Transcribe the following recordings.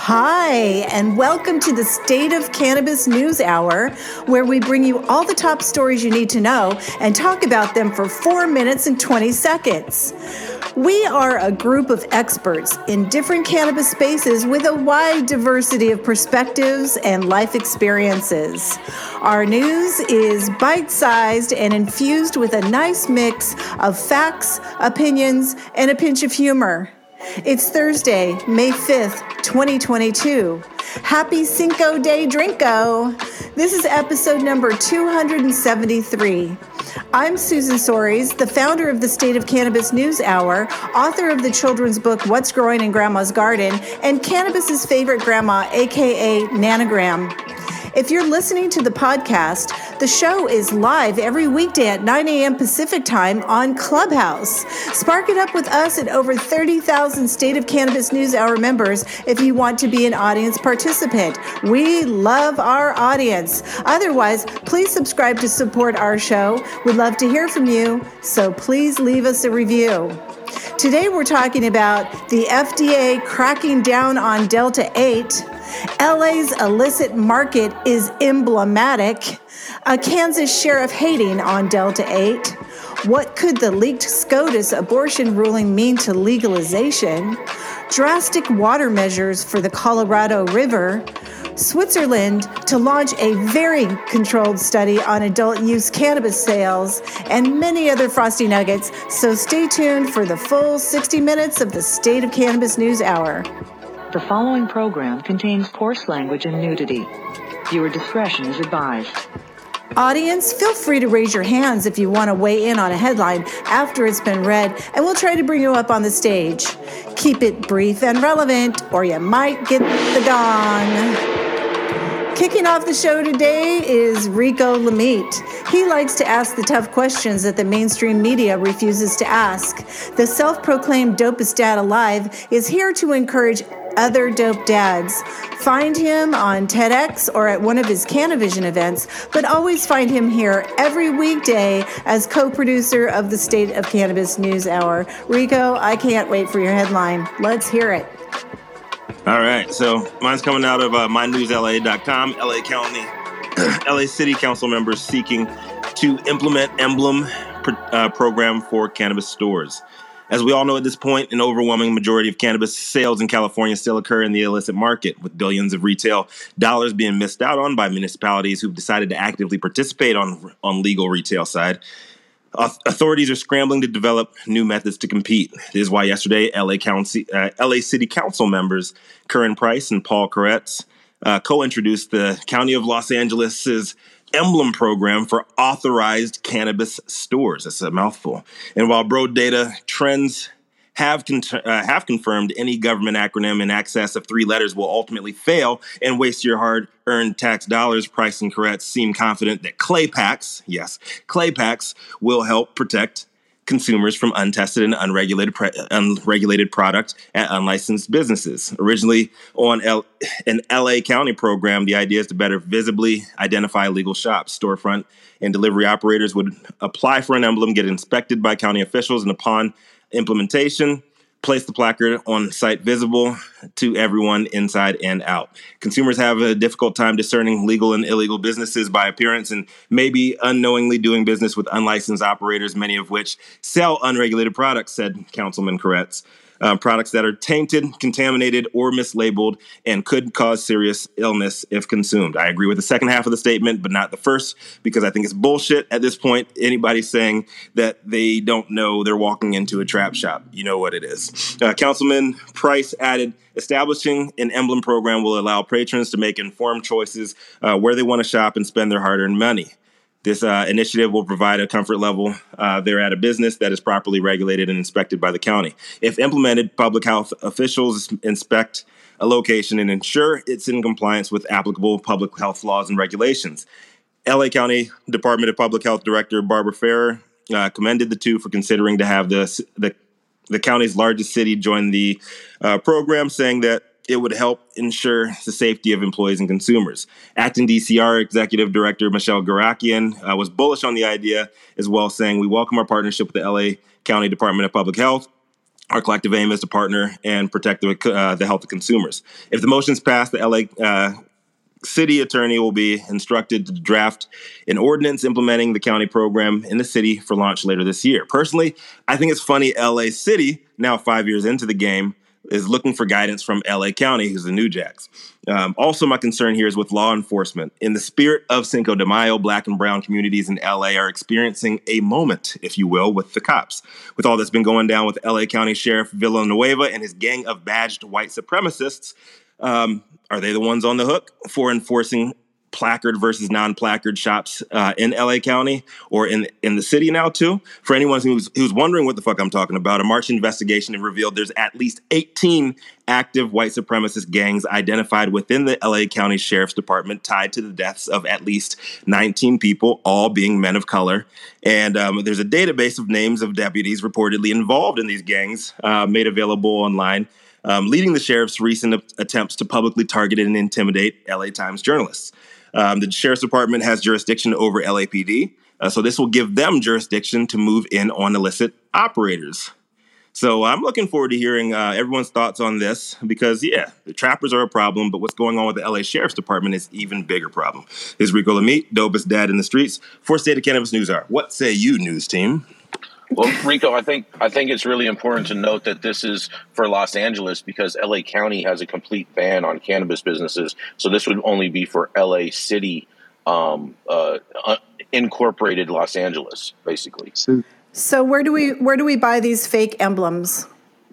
Hi, and welcome to the State of Cannabis News Hour, where we bring you all the top stories you need to know and talk about them for four minutes and 20 seconds. We are a group of experts in different cannabis spaces with a wide diversity of perspectives and life experiences. Our news is bite sized and infused with a nice mix of facts, opinions, and a pinch of humor. It's Thursday, May 5th, 2022. Happy Cinco de Drinko! This is episode number 273. I'm Susan Soares, the founder of the State of Cannabis News Hour, author of the children's book What's Growing in Grandma's Garden, and Cannabis's favorite grandma, aka Nanogram. If you're listening to the podcast, the show is live every weekday at 9 a.m. Pacific time on Clubhouse. Spark it up with us and over 30,000 State of Cannabis News Hour members if you want to be an audience participant. We love our audience. Otherwise, please subscribe to support our show. We'd love to hear from you, so please leave us a review. Today, we're talking about the FDA cracking down on Delta 8 LA's illicit market is emblematic. A Kansas sheriff hating on Delta 8. What could the leaked SCOTUS abortion ruling mean to legalization? Drastic water measures for the Colorado River. Switzerland to launch a very controlled study on adult use cannabis sales, and many other frosty nuggets. So stay tuned for the full 60 minutes of the State of Cannabis News Hour. The following program contains coarse language and nudity. Viewer discretion is advised. Audience, feel free to raise your hands if you want to weigh in on a headline after it's been read, and we'll try to bring you up on the stage. Keep it brief and relevant, or you might get the gong. Kicking off the show today is Rico Lamitte. He likes to ask the tough questions that the mainstream media refuses to ask. The self proclaimed dopest dad alive is here to encourage other dope dads. Find him on TEDx or at one of his Canavision events, but always find him here every weekday as co producer of the State of Cannabis News Hour. Rico, I can't wait for your headline. Let's hear it. All right. So mine's coming out of uh, mynewsla.com. LA County, LA City Council members seeking to implement emblem uh, program for cannabis stores. As we all know at this point, an overwhelming majority of cannabis sales in California still occur in the illicit market, with billions of retail dollars being missed out on by municipalities who've decided to actively participate on on legal retail side. Authorities are scrambling to develop new methods to compete. This is why yesterday, LA, County, uh, LA City Council members Curren Price and Paul Koretz uh, co-introduced the County of Los Angeles's emblem program for authorized cannabis stores. That's a mouthful. And while Broad Data Trends have con- uh, have confirmed any government acronym in excess of three letters will ultimately fail and waste your hard-earned tax dollars. Price and Koretz seem confident that clay packs, yes, clay packs, will help protect consumers from untested and unregulated pre- unregulated product at unlicensed businesses. Originally on L- an LA County program, the idea is to better visibly identify legal shops, storefront, and delivery operators would apply for an emblem, get inspected by county officials, and upon implementation, place the placard on site visible to everyone inside and out. Consumers have a difficult time discerning legal and illegal businesses by appearance and maybe unknowingly doing business with unlicensed operators, many of which sell unregulated products, said Councilman Koretz uh, products that are tainted, contaminated, or mislabeled and could cause serious illness if consumed. I agree with the second half of the statement, but not the first, because I think it's bullshit at this point. Anybody saying that they don't know they're walking into a trap shop, you know what it is. Uh, Councilman Price added, establishing an emblem program will allow patrons to make informed choices uh, where they want to shop and spend their hard earned money. This uh, initiative will provide a comfort level uh, there at a business that is properly regulated and inspected by the county. If implemented, public health officials inspect a location and ensure it's in compliance with applicable public health laws and regulations. LA County Department of Public Health Director Barbara Ferrer uh, commended the two for considering to have the, the, the county's largest city join the uh, program, saying that it would help ensure the safety of employees and consumers. Acting DCR Executive Director Michelle Garakian uh, was bullish on the idea as well, saying, We welcome our partnership with the LA County Department of Public Health. Our collective aim is to partner and protect the, uh, the health of consumers. If the motion's passed, the LA uh, city attorney will be instructed to draft an ordinance implementing the county program in the city for launch later this year. Personally, I think it's funny LA City, now five years into the game, is looking for guidance from LA County, who's the New Jacks. Um, also, my concern here is with law enforcement. In the spirit of Cinco de Mayo, black and brown communities in LA are experiencing a moment, if you will, with the cops. With all that's been going down with LA County Sheriff Villanueva and his gang of badged white supremacists, um, are they the ones on the hook for enforcing placard versus non-placard shops uh, in LA County or in in the city now too. For anyone who's who's wondering what the fuck I'm talking about, a March investigation revealed there's at least 18 active white supremacist gangs identified within the LA County Sheriff's Department tied to the deaths of at least 19 people, all being men of color. And um, there's a database of names of deputies reportedly involved in these gangs uh, made available online. Um, leading the sheriff's recent attempts to publicly target and intimidate LA Times journalists. Um, the sheriff's department has jurisdiction over LAPD, uh, so this will give them jurisdiction to move in on illicit operators. So I'm looking forward to hearing uh, everyone's thoughts on this because, yeah, the trappers are a problem, but what's going on with the LA Sheriff's Department is even bigger problem. Is Rico Lamitte, dopest dad in the streets for State of Cannabis News Hour. What say you, news team? Well, Rico, I think I think it's really important to note that this is for Los Angeles because LA County has a complete ban on cannabis businesses. So this would only be for LA City, um, uh, incorporated Los Angeles, basically. So where do we where do we buy these fake emblems?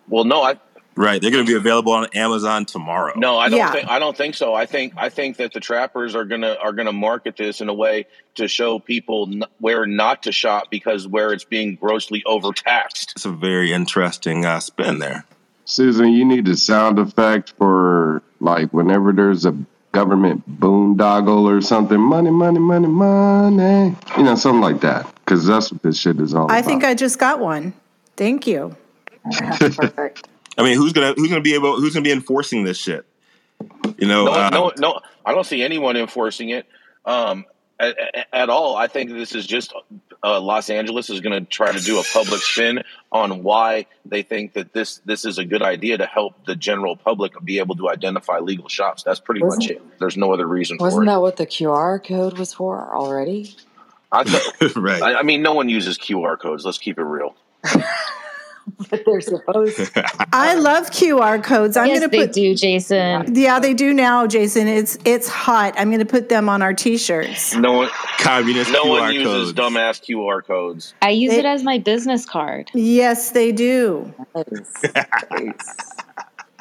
Well, no, I Right, they're going to be available on Amazon tomorrow. No, I don't Yeah. think I don't think so. I think I think that the trappers are gonna are gonna market this in a way to show people n- where not to shop because where it's being grossly overtaxed. It's a very interesting uh, spin there. Susan, you need a sound effect for like whenever there's a government boondoggle or something. Money, money, money, money. You know, something like that. Because that's what this shit is all I about. I think I just got one. Thank you. Perfect. I mean, who's gonna who's gonna be able who's gonna be enforcing this shit? You know, No, uh, no, no. I don't see anyone enforcing it um, at, at all. I think this is just uh, Los Angeles is going to try to do a public spin on why they think that this this is a good idea to help the general public be able to identify legal shops. That's pretty Wasn't- much it. There's no other reason for Wasn't that what the QR code was for already? I, th- right. I, I mean, no one uses QR codes. Let's keep it real. But they're supposed to. I love QR codes. I'm yes, going to they put do, Jason. Yeah, they do now, Jason. It's it's hot. I'm going to put them on our t-shirts. No one, Communist no QR one codes. uses dumbass QR codes. I use They- it as my business card. Yes, they do.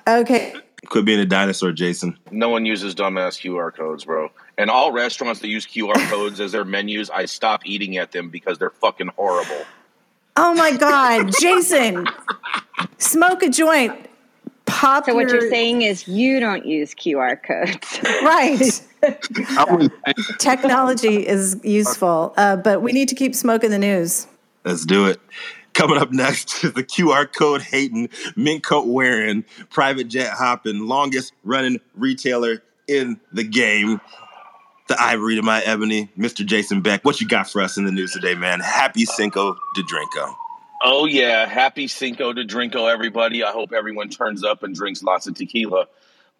Okay. Quit being a dinosaur, Jason. No one uses dumbass QR codes, bro. And all restaurants that use QR codes as their menus, I stop eating at them because they're fucking horrible. Oh my God, Jason, smoke a joint. Pop So what your- you're saying is you don't use QR codes. right? Technology is useful, uh, but we need to keep smoking the news. Let's do it. Coming up next is the QR code hating, mint coat wearing, private jet hopping, longest running retailer in the game. The ivory to my ebony, Mr. Jason Beck. What you got for us in the news today, man? Happy Cinco de Drinko. Oh yeah, happy Cinco de Drinko, everybody. I hope everyone turns up and drinks lots of tequila.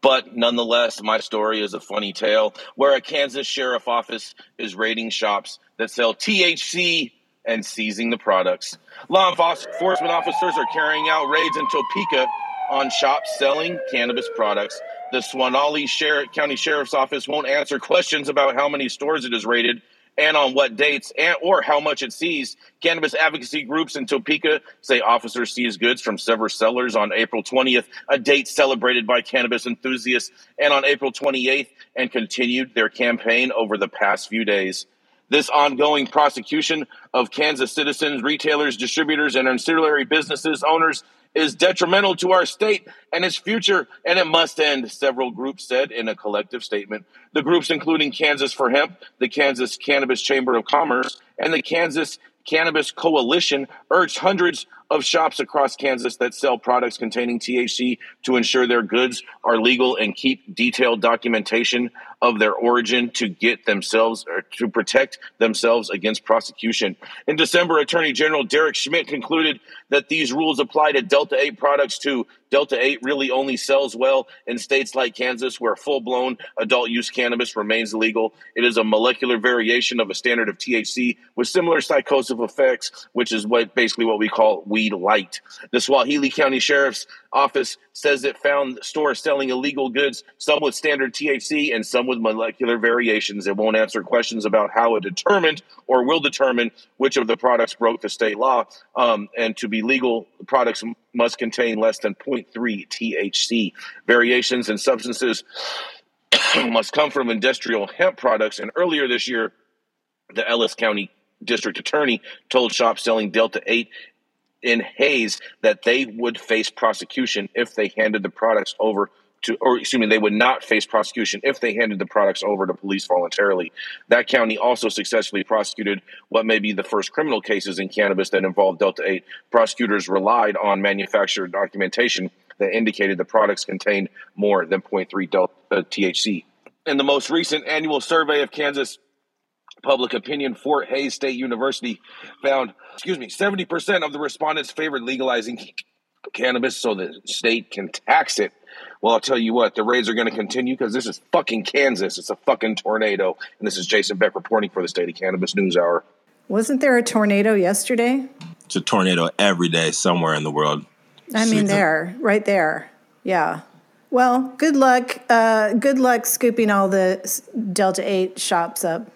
But nonetheless, my story is a funny tale where a Kansas sheriff office is raiding shops that sell THC and seizing the products. Law enforcement officers are carrying out raids in Topeka on shops selling cannabis products. The Swanali Sheriff, County Sheriff's Office won't answer questions about how many stores it has raided and on what dates and or how much it seized. Cannabis advocacy groups in Topeka say officers seized goods from several sellers on April 20th, a date celebrated by cannabis enthusiasts, and on April 28th, and continued their campaign over the past few days. This ongoing prosecution of Kansas citizens, retailers, distributors, and ancillary businesses owners is detrimental to our state and its future, and it must end, several groups said in a collective statement. The groups, including Kansas for Hemp, the Kansas Cannabis Chamber of Commerce, and the Kansas Cannabis Coalition, urged hundreds of shops across Kansas that sell products containing THC to ensure their goods are legal and keep detailed documentation of their origin to get themselves or to protect themselves against prosecution. In December, Attorney General Derek Schmidt concluded that these rules apply to Delta 8 products too. Delta 8 really only sells well in states like Kansas where full-blown adult use cannabis remains illegal. It is a molecular variation of a standard of THC with similar psychosis effects, which is what basically what we call weed light. The Swahili County Sheriff's Office says it found stores selling illegal goods, some with standard THC and some with molecular variations. It won't answer questions about how it determined or will determine which of the products broke the state law. Um, and to be legal, products must contain less than 0.3 THC. Variations in substances must come from industrial hemp products. And earlier this year, the Ellis County District Attorney told shops selling Delta 8 in Hays that they would face prosecution if they handed the products over to, or excuse me, they would not face prosecution if they handed the products over to police voluntarily. That county also successfully prosecuted what may be the first criminal cases in cannabis that involved Delta 8. Prosecutors relied on manufacturer documentation that indicated the products contained more than 0.3 Delta uh, THC. In the most recent annual survey of Kansas public opinion, Fort Hays State University found, excuse me, 70% of the respondents favored legalizing cannabis so the state can tax it. Well, I'll tell you what, the raids are going to continue because this is fucking Kansas. It's a fucking tornado. And this is Jason Beck reporting for the State of Cannabis News Hour. Wasn't there a tornado yesterday? It's a tornado every day somewhere in the world. I mean, there, right there. Yeah. Well, good luck. Uh, good luck scooping all the Delta 8 shops up,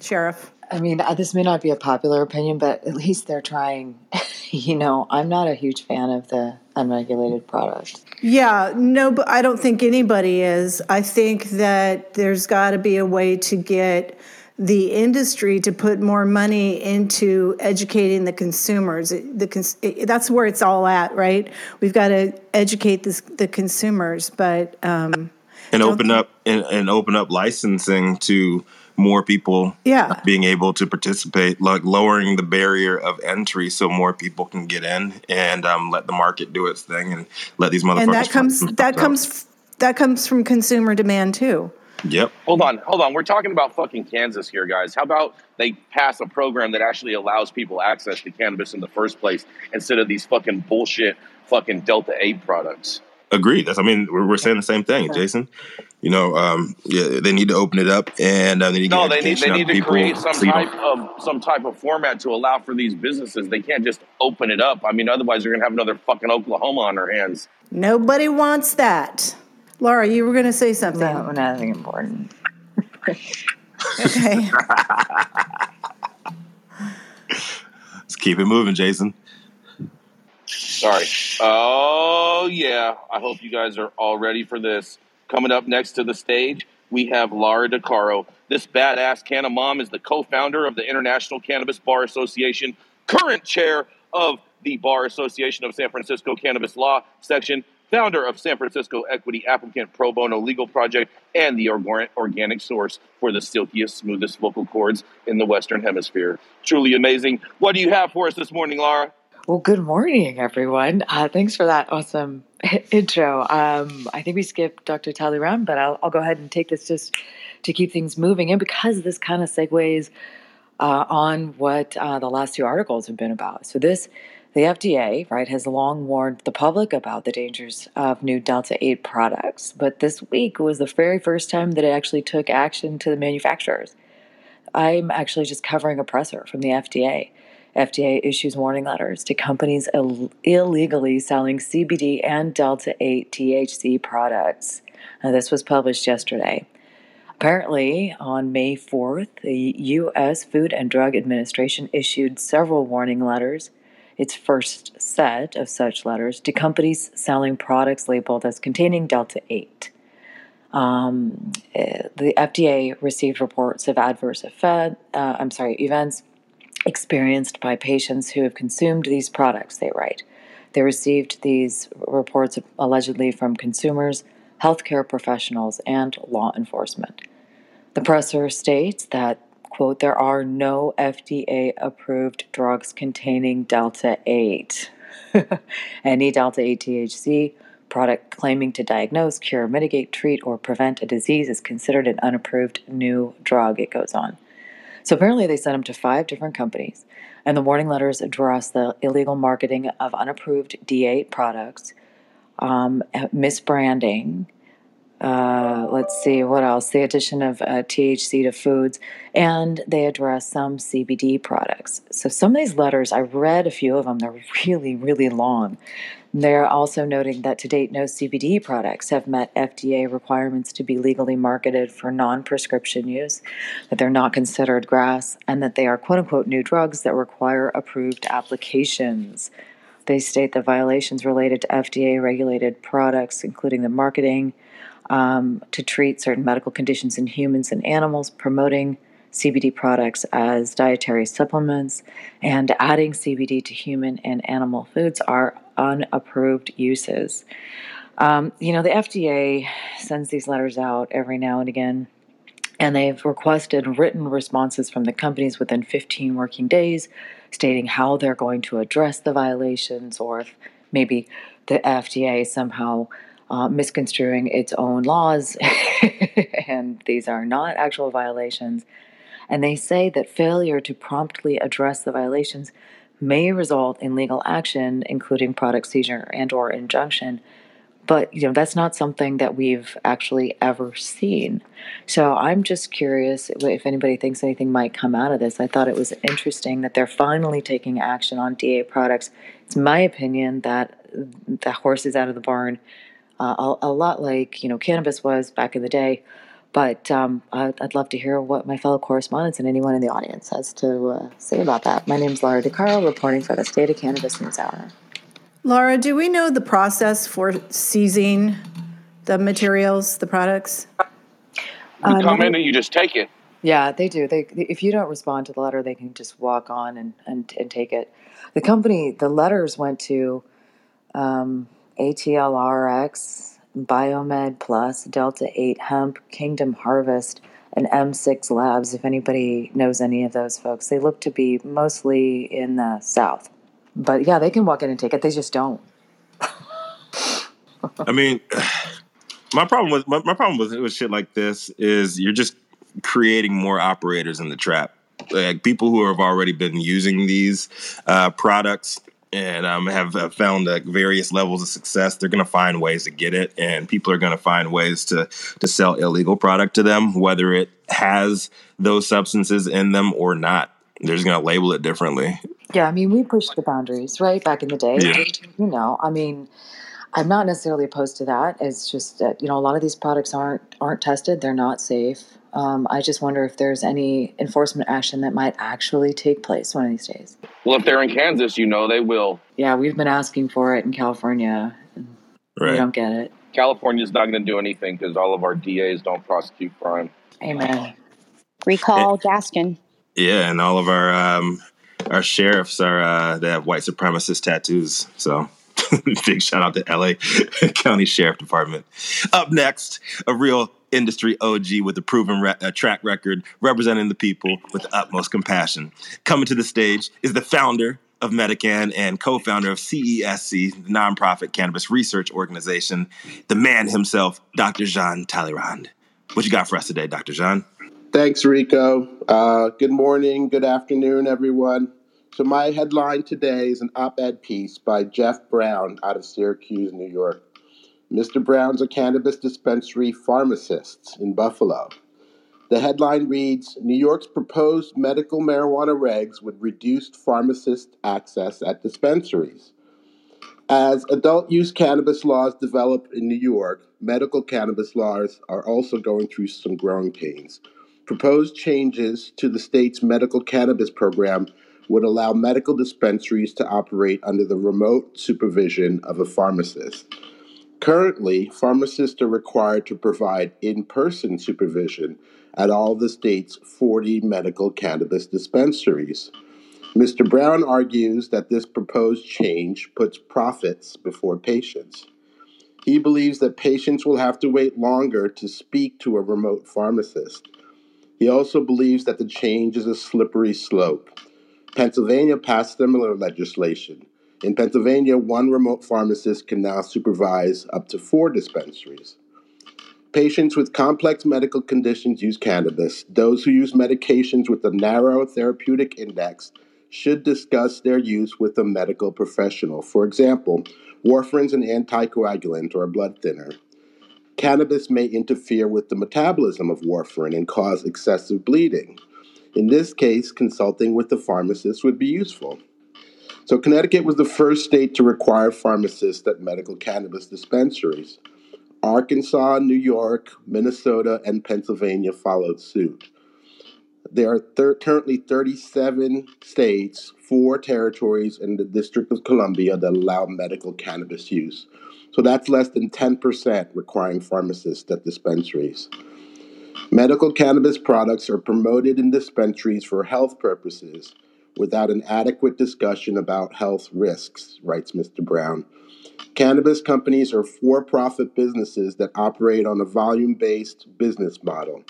Sheriff. I mean, uh, this may not be a popular opinion, but at least they're trying. you know, I'm not a huge fan of the unregulated product. Yeah, no, but I don't think anybody is. I think that there's got to be a way to get the industry to put more money into educating the consumers. It- The cons- it- that's where it's all at, right? We've got to educate this, the consumers, but um, and open up and, and open up licensing to more people Yeah. being able to participate like lowering the barrier of entry so more people can get in and um, let the market do its thing and let these motherfuckers and that comes fucking that out. comes that comes from consumer demand too. yep Hold on, hold on. We're talking about fucking Kansas here, guys. How about they pass a program that actually allows people access to cannabis in the first place instead of these fucking bullshit fucking Delta 8 products? Agreed that's i mean we're, we're saying the same thing jason you know um, yeah, they need to open it up and uh, they need to No, get they need they need to people create some so type of some type of format to allow for these businesses. They can't just open it up. I mean, otherwise they're gonna have another fucking Oklahoma on their hands. Nobody wants that. Lara, you were going to say something. No, nothing important. Okay. let's keep it moving jason Sorry. Oh yeah. I hope you guys are all ready for this. Coming up next to the stage, we have Lara DeCaro. This badass canna mom is the co-founder of the International Cannabis Bar Association, current chair of the Bar Association of San Francisco Cannabis Law Section, founder of San Francisco Equity Applicant Pro Bono Legal Project, and the organic source for the silkiest, smoothest vocal cords in the Western Hemisphere. Truly amazing. What do you have for us this morning, Lara? Well, good morning, everyone. Uh, thanks for that awesome intro. Um, I think we skipped Dr. Talleyrand, but I'll, I'll go ahead and take this just to keep things moving. And because this kind of segues uh, on what uh, the last two articles have been about. So, this, the FDA, right, has long warned the public about the dangers of new Delta 8 products. But this week was the very first time that it actually took action to the manufacturers. I'm actually just covering a presser from the FDA. FDA issues warning letters to companies Ill- illegally selling CBD and Delta 8 THC products. Now, this was published yesterday. Apparently, on May 4th, the U.S. Food and Drug Administration issued several warning letters, its first set of such letters, to companies selling products labeled as containing Delta 8. Um, eh, the FDA received reports of adverse effect, uh, I'm sorry, events experienced by patients who have consumed these products, they write. They received these reports allegedly from consumers, healthcare professionals, and law enforcement. The presser states that, quote, there are no FDA approved drugs containing Delta 8. Any Delta 8 THC product claiming to diagnose, cure, mitigate, treat, or prevent a disease is considered an unapproved new drug, it goes on. So apparently, they sent them to five different companies, and the warning letters address the illegal marketing of unapproved D8 products, um, misbranding, uh, let's see what else the addition of uh, THC to foods, and they address some CBD products. So, some of these letters, I read a few of them, they're really, really long. They're also noting that to date, no CBD products have met FDA requirements to be legally marketed for non prescription use, that they're not considered grass, and that they are quote unquote new drugs that require approved applications. They state that violations related to FDA regulated products, including the marketing um, to treat certain medical conditions in humans and animals, promoting CBD products as dietary supplements, and adding CBD to human and animal foods are unapproved uses. Um, you know, the FDA sends these letters out every now and again, and they've requested written responses from the companies within 15 working days stating how they're going to address the violations or if maybe the FDA somehow uh, misconstruing its own laws and these are not actual violations and they say that failure to promptly address the violations may result in legal action, including product seizure and or injunction. But you know that's not something that we've actually ever seen. So I'm just curious if anybody thinks anything might come out of this. I thought it was interesting that they're finally taking action on D8 products. It's my opinion that the horse is out of the barn, uh, a, a lot like you know cannabis was back in the day. But um, I'd, I'd, love to hear what my fellow correspondents and anyone in the audience has to uh, say about that. My name is Lara DeCaro, reporting for the State of Cannabis News Hour. Lara, do we know the process for seizing the materials, the products? You come no, in and you just take it. Yeah, they do. They if you don't respond to the letter, they can just walk on and and, and take it. The company, the letters went to um, ATLRX Biomed Plus, Delta 8 Hemp, Kingdom Harvest, and M6 Labs, if anybody knows any of those folks. They look to be mostly in the South. But yeah, they can walk in and take it, they just don't. I mean, my problem with my, my problem with, with shit like this is you're just creating more operators in the trap. Like people who have already been using these uh, products and um, have, have, found uh, various levels of success, they're going to find ways to get it, and people are going to find ways to to sell illegal product to them, whether it has those substances in them or not. They're just going to label it differently. Yeah, I mean, we pushed the boundaries right back in the day. Yeah. You know, I mean, I'm not necessarily opposed to that. It's just that you know a lot of these products aren't aren't tested. They're not safe. Um, I just wonder if there's any enforcement action that might actually take place one of these days. Well, if they're in Kansas, you know they will. Yeah, we've been asking for it in California. Right. We don't get it. California's not going to do anything because all of our DAs don't prosecute crime. Amen. Recall Gascón. Yeah, and all of our um, our sheriffs are uh, they have white supremacist tattoos. So big shout out to LA County Sheriff Department. Up next, a real industry OG with a proven re- track record representing the people with the utmost compassion. Coming to the stage is the founder of MediCann and co-founder of CESC, the nonprofit cannabis research organization, the man himself, Dr. Jean Talleyrand. What you got for us today, Dr. Jean? Thanks, Rico. Uh, good morning, good afternoon, everyone. So my headline today is an op-ed piece by Jeff Brown out of Syracuse, New York. Mr. Brown's a cannabis dispensary pharmacist in Buffalo. The headline reads New York's proposed medical marijuana regs would reduce pharmacist access at dispensaries. As adult use cannabis laws develop in New York, medical cannabis laws are also going through some growing pains. Proposed changes to the state's medical cannabis program would allow medical dispensaries to operate under the remote supervision of a pharmacist. Currently, pharmacists are required to provide in person supervision at all the state's 40 medical cannabis dispensaries. Mr. Brown argues that this proposed change puts profits before patients. He believes that patients will have to wait longer to speak to a remote pharmacist. He also believes that the change is a slippery slope. Pennsylvania passed similar legislation. In Pennsylvania, one remote pharmacist can now supervise up to four dispensaries. Patients with complex medical conditions use cannabis. Those who use medications with a narrow therapeutic index should discuss their use with a medical professional. For example, warfarin's an anticoagulant or a blood thinner. Cannabis may interfere with the metabolism of warfarin and cause excessive bleeding. In this case, consulting with the pharmacist would be useful. So, Connecticut was the first state to require pharmacists at medical cannabis dispensaries. Arkansas, New York, Minnesota, and Pennsylvania followed suit. There are thir- currently 37 states, four territories, and the District of Columbia that allow medical cannabis use. So that's less than 10% requiring pharmacists at dispensaries. Medical cannabis products are promoted in dispensaries for health purposes without an adequate discussion about health risks, writes Mr. Brown. Cannabis companies are for profit businesses that operate on a volume based business model.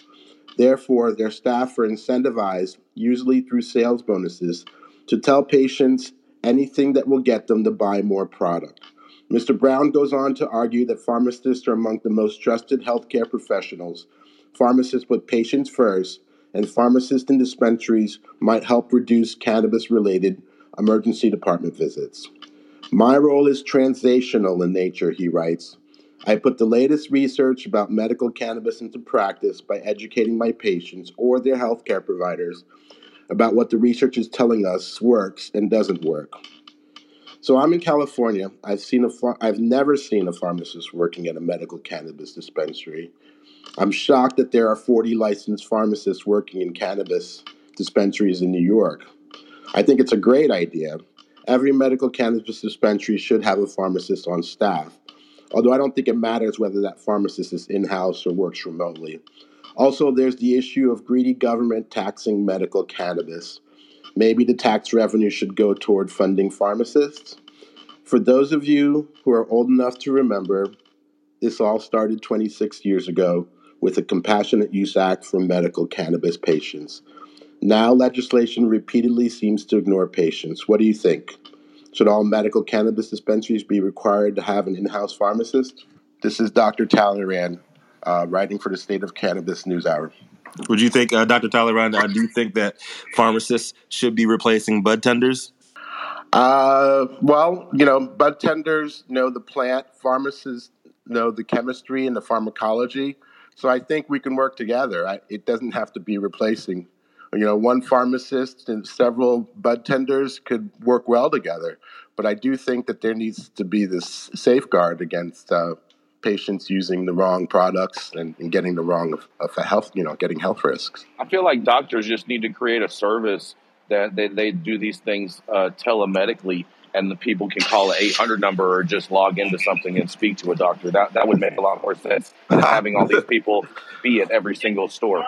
Therefore, their staff are incentivized, usually through sales bonuses, to tell patients anything that will get them to buy more product. Mr. Brown goes on to argue that pharmacists are among the most trusted healthcare professionals. Pharmacists put patients first, and pharmacists in dispensaries might help reduce cannabis related emergency department visits. My role is translational in nature, he writes. I put the latest research about medical cannabis into practice by educating my patients or their healthcare providers about what the research is telling us works and doesn't work. So I'm in California. I've seen a ph- I've never seen a pharmacist working at a medical cannabis dispensary. I'm shocked that there are 40 licensed pharmacists working in cannabis dispensaries in New York. I think it's a great idea. Every medical cannabis dispensary should have a pharmacist on staff, although I don't think it matters whether that pharmacist is in house or works remotely. Also, there's the issue of greedy government taxing medical cannabis. Maybe the tax revenue should go toward funding pharmacists. For those of you who are old enough to remember, this all started 26 years ago with a Compassionate Use Act for medical cannabis patients. Now, legislation repeatedly seems to ignore patients. What do you think? Should all medical cannabis dispensaries be required to have an in house pharmacist? This is Dr. Talleyrand, uh, writing for the State of Cannabis News Hour. Would you think, uh, Dr. Talleyrand, uh, do you think that pharmacists should be replacing bud tenders? Uh, well, you know, bud tenders know the plant, pharmacists know the chemistry and the pharmacology. So I think we can work together. I, it doesn't have to be replacing. You know, one pharmacist and several bud tenders could work well together. But I do think that there needs to be this safeguard against uh, patients using the wrong products and, and getting the wrong of, of health, you know, getting health risks. I feel like doctors just need to create a service that they, they do these things uh, telemedically and the people can call an 800 number or just log into something and speak to a doctor. That, that would make a lot more sense than having all these people be at every single store.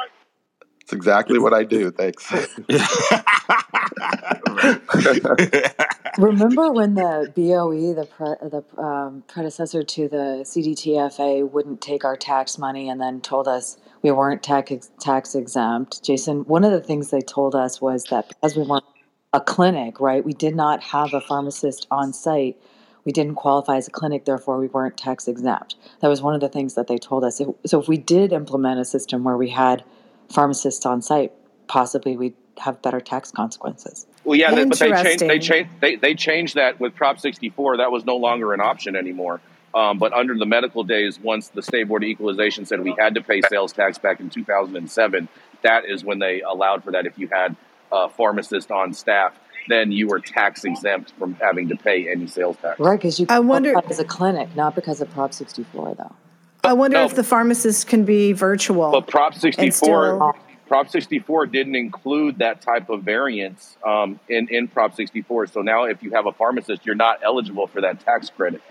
It's exactly what I do. Thanks. Remember when the BOE, the pre- the um, predecessor to the CDTFA, wouldn't take our tax money and then told us we weren't tax tax exempt? Jason, one of the things they told us was that because we weren't a clinic, right, we did not have a pharmacist on site. We didn't qualify as a clinic, therefore we weren't tax exempt. That was one of the things that they told us. So if we did implement a system where we had pharmacists on site, possibly we'd have better tax consequences. Well, yeah, they, but they changed. They changed. They, they changed that with Prop 64. That was no longer an option anymore. Um, but under the medical days, once the state board of equalization said we had to pay sales tax back in 2007, that is when they allowed for that. If you had a pharmacist on staff, then you were tax exempt from having to pay any sales tax. Right, because you I wonder as a clinic, not because of Prop 64, though. I wonder no, if the pharmacist can be virtual. But Prop 64, Prop 64 didn't include that type of variance um, in, in Prop 64. So now if you have a pharmacist, you're not eligible for that tax credit.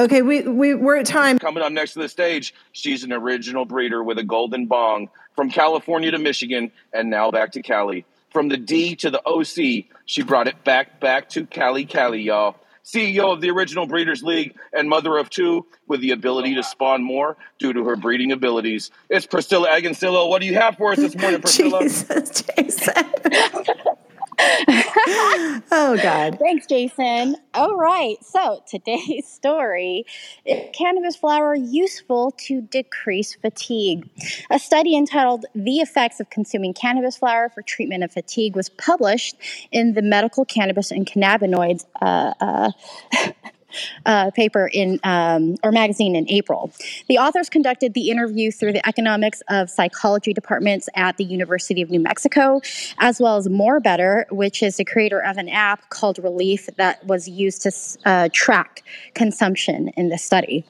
Okay, we, we, we're at time. Coming up next to the stage, she's an original breeder with a golden bong from California to Michigan and now back to Cali. From the D to the OC, she brought it back back to Cali Cali, y'all. CEO of the original Breeders League and mother of two with the ability to spawn more due to her breeding abilities. It's Priscilla Agoncillo. What do you have for us this morning, Priscilla? Jesus, Jason. oh God. Thanks, Jason. All right. So today's story is cannabis flower useful to decrease fatigue. A study entitled The Effects of Consuming Cannabis Flower for Treatment of Fatigue was published in the Medical Cannabis and Cannabinoids uh, uh, uh, paper in um, or magazine in April. The authors conducted the interview through the economics of psychology departments at the University of New Mexico, as well as More Better, which is the creator of an app called Releaf that was used to uh, track consumption in the study.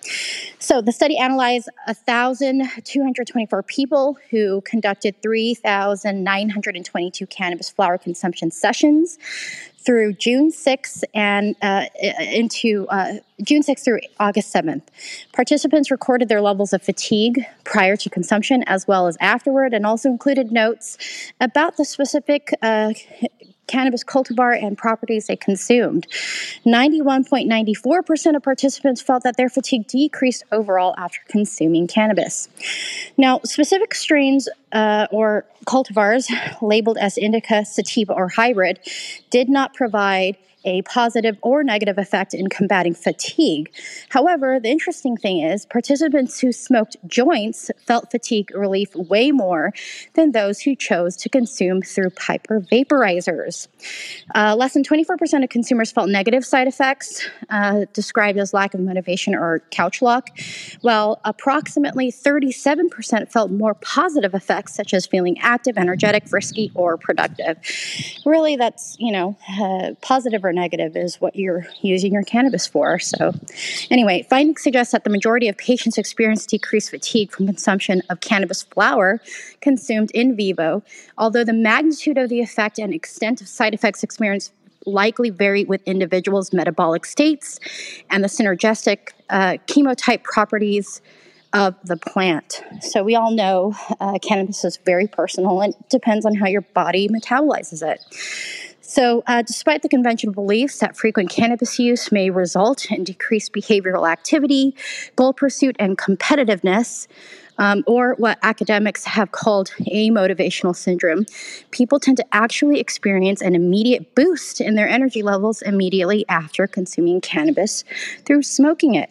So the study analyzed 1,224 people who conducted 3,922 cannabis flower consumption sessions through June 6th and uh, into uh, June 6th through August 7th. Participants recorded their levels of fatigue prior to consumption as well as afterward, and also included notes about the specific uh, cannabis cultivar and properties they consumed. 91.94% of participants felt that their fatigue decreased overall after consuming cannabis. Now, specific strains uh, or cultivars labeled as indica, sativa, or hybrid did not provide a positive or negative effect in combating fatigue. However, the interesting thing is participants who smoked joints felt fatigue relief way more than those who chose to consume through pipe or vaporizers. Uh, less than 24% of consumers felt negative side effects, uh, described as lack of motivation or couch lock, while approximately 37% felt more positive effects, such as feeling active, energetic, frisky, or productive. Really, that's, you know, uh, positive or negative is what you're using your cannabis for. So, anyway, findings suggest that the majority of patients experience decreased fatigue from consumption of cannabis flower consumed in vivo, although the magnitude of the effect and extent of side effects experienced likely vary with individuals' metabolic states and the synergistic uh, chemotype properties of the plant. So we all know uh, cannabis is very personal and depends on how your body metabolizes it. So, uh, despite the conventional beliefs that frequent cannabis use may result in decreased behavioral activity, goal pursuit, and competitiveness, um, or what academics have called amotivational syndrome, people tend to actually experience an immediate boost in their energy levels immediately after consuming cannabis through smoking it.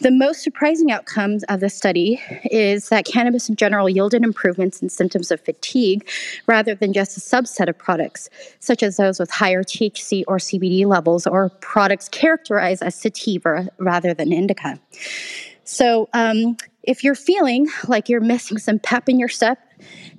The most surprising outcomes of the study is that cannabis in general yielded improvements in symptoms of fatigue rather than just a subset of products, such as those with higher THC or CBD levels or products characterized as sativa rather than indica. So, um, if you're feeling like you're missing some pep in your step,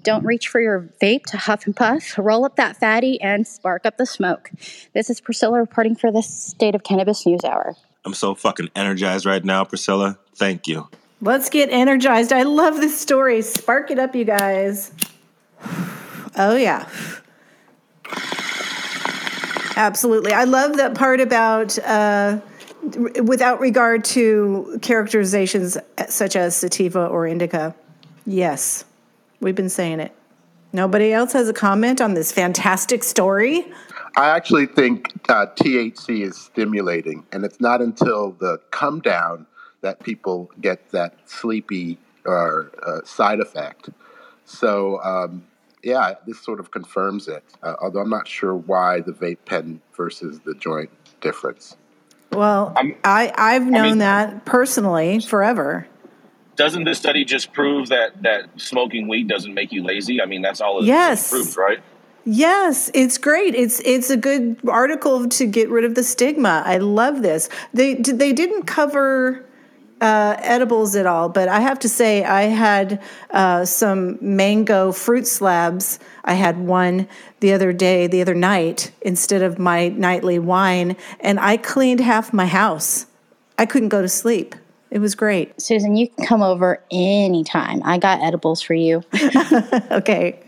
don't reach for your vape to huff and puff. Roll up that fatty and spark up the smoke. This is Priscilla reporting for the State of Cannabis News Hour. I'm so fucking energized right now, Priscilla. Thank you. Let's get energized. I love this story. Spark it up, you guys. Oh, yeah. Absolutely. I love that part about, uh, without regard to characterizations such as sativa or indica. Yes, we've been saying it. Nobody else has a comment on this fantastic story? I actually think uh, THC is stimulating, and it's not until the come down that people get that sleepy or uh, side effect. So, um, yeah, this sort of confirms it. Uh, although I'm not sure why the vape pen versus the joint difference. Well, I'm, I I've known I mean, that personally forever. Doesn't this study just prove that that smoking weed doesn't make you lazy? I mean, that's all it yes. proves, right? Yes, it's great. It's it's a good article to get rid of the stigma. I love this. They they didn't cover uh, edibles at all, but I have to say I had uh, some mango fruit slabs. I had one the other day, the other night, instead of my nightly wine, and I cleaned half my house. I couldn't go to sleep. It was great. Susan, you can come over anytime. I got edibles for you. okay.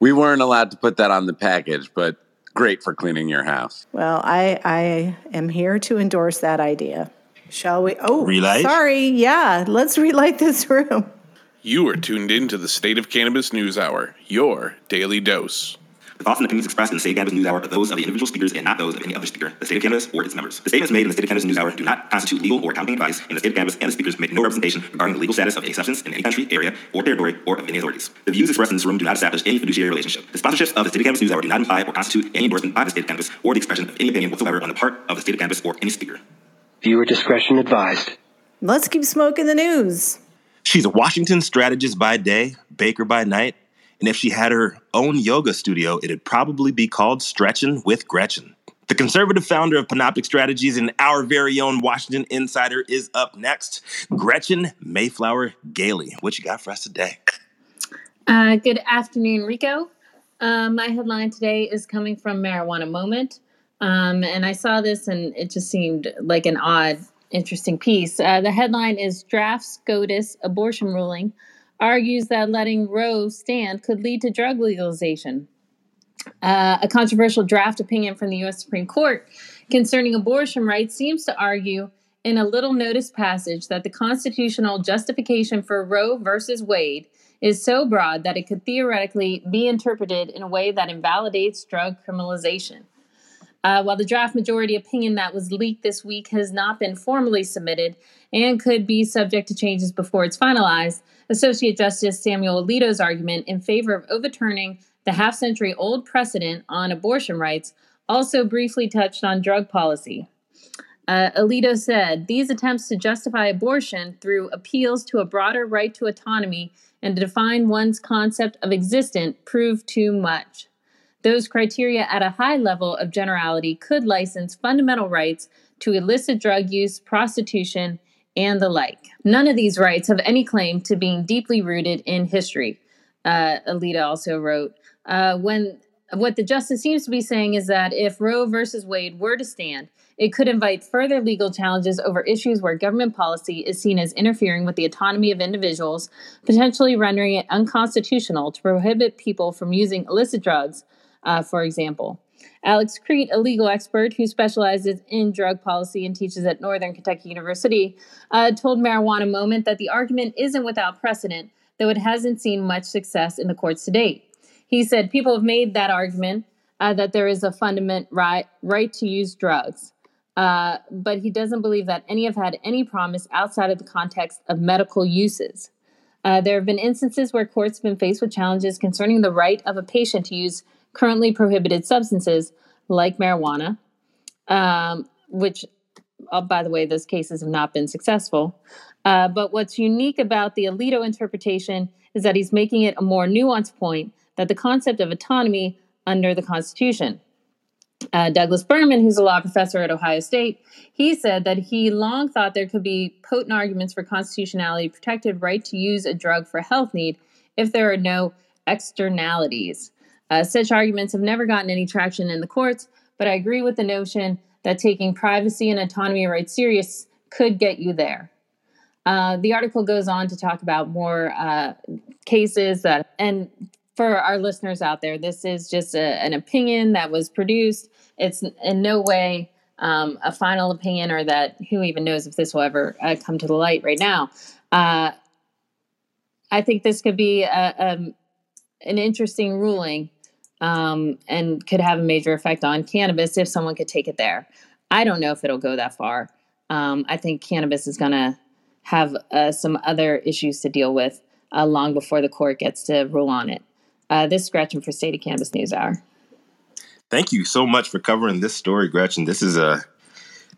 We weren't allowed to put that on the package, but great for cleaning your house. Well, I I am here to endorse that idea. Shall we? Oh, relight? sorry. Yeah, let's relight this room. You are tuned in to the State of Cannabis News Hour, your daily dose. The thoughts and opinions expressed in the State of Cannabis News Hour are those of the individual speakers and not those of any other speaker, the State of Cannabis, or its members. The statements made in the State of Cannabis News Hour do not constitute legal or accounting advice, and the State of Cannabis and the speakers make no representation regarding the legal status of any substance in any country, area, or territory, or of any authorities. The views expressed in this room do not establish any fiduciary relationship. The sponsorships of the State of Cannabis News Hour do not imply or constitute any endorsement by the State of Cannabis or the expression of any opinion whatsoever on the part of the State of Cannabis or any speaker. Viewer discretion advised. Let's keep smoking the news. She's a Washington strategist by day, baker by night, and if she had her own yoga studio, it'd probably be called Stretchin' with Gretchen. The conservative founder of Panoptic Strategies and our very own Washington insider is up next. Gretchen Mayflower Gailey. What you got for us today? Uh, good afternoon, Rico. Uh, my headline today is coming from Marijuana Moment. Um, and I saw this and it just seemed like an odd, interesting piece. Uh, the headline is Draft SCOTUS Abortion Ruling argues that letting Roe stand could lead to drug legalization. Uh, a controversial draft opinion from the U.S. Supreme Court concerning abortion rights seems to argue in a little notice passage that the constitutional justification for Roe versus Wade is so broad that it could theoretically be interpreted in a way that invalidates drug criminalization. Uh, while the draft majority opinion that was leaked this week has not been formally submitted and could be subject to changes before it's finalized, Associate Justice Samuel Alito's argument in favor of overturning the half century old precedent on abortion rights also briefly touched on drug policy. Uh, Alito said these attempts to justify abortion through appeals to a broader right to autonomy and to define one's concept of existent prove too much. Those criteria at a high level of generality could license fundamental rights to illicit drug use, prostitution, and the like. None of these rights have any claim to being deeply rooted in history. Uh, Alito also wrote, uh, when what the justice seems to be saying is that if Roe versus Wade were to stand, it could invite further legal challenges over issues where government policy is seen as interfering with the autonomy of individuals, potentially rendering it unconstitutional to prohibit people from using illicit drugs, uh, for example. Alex Kreit, a legal expert who specializes in drug policy and teaches at Northern Kentucky University, uh, told Marijuana Moment that the argument isn't without precedent, though it hasn't seen much success in the courts to date. He said people have made that argument uh, that there is a fundamental right, right to use drugs. Uh, but he doesn't believe that any have had any promise outside of the context of medical uses. Uh, there have been instances where courts have been faced with challenges concerning the right of a patient to use currently prohibited substances like marijuana, um, which, oh, by the way, those cases have not been successful. Uh, but what's unique about the Alito interpretation is that he's making it a more nuanced point that the concept of autonomy under the Constitution. Uh, Douglas Berman, who's a law professor at Ohio State, he said that he long thought there could be potent arguments for constitutionality protected right to use a drug for health need if there are no externalities. Uh, such arguments have never gotten any traction in the courts, but I agree with the notion that taking privacy and autonomy rights serious could get you there. Uh, the article goes on to talk about more uh, cases that, and for our listeners out there, this is just a, an opinion that was produced. It's in no way um, a final opinion, or that who even knows if this will ever uh, come to the light right now. Uh, I think this could be a, a, an interesting ruling um, and could have a major effect on cannabis if someone could take it there. I don't know if it'll go that far. Um, I think cannabis is going to have uh, some other issues to deal with uh, long before the court gets to rule on it. Uh, this is Gretchen for State of Cannabis News Hour. Thank you so much for covering this story, Gretchen. This is a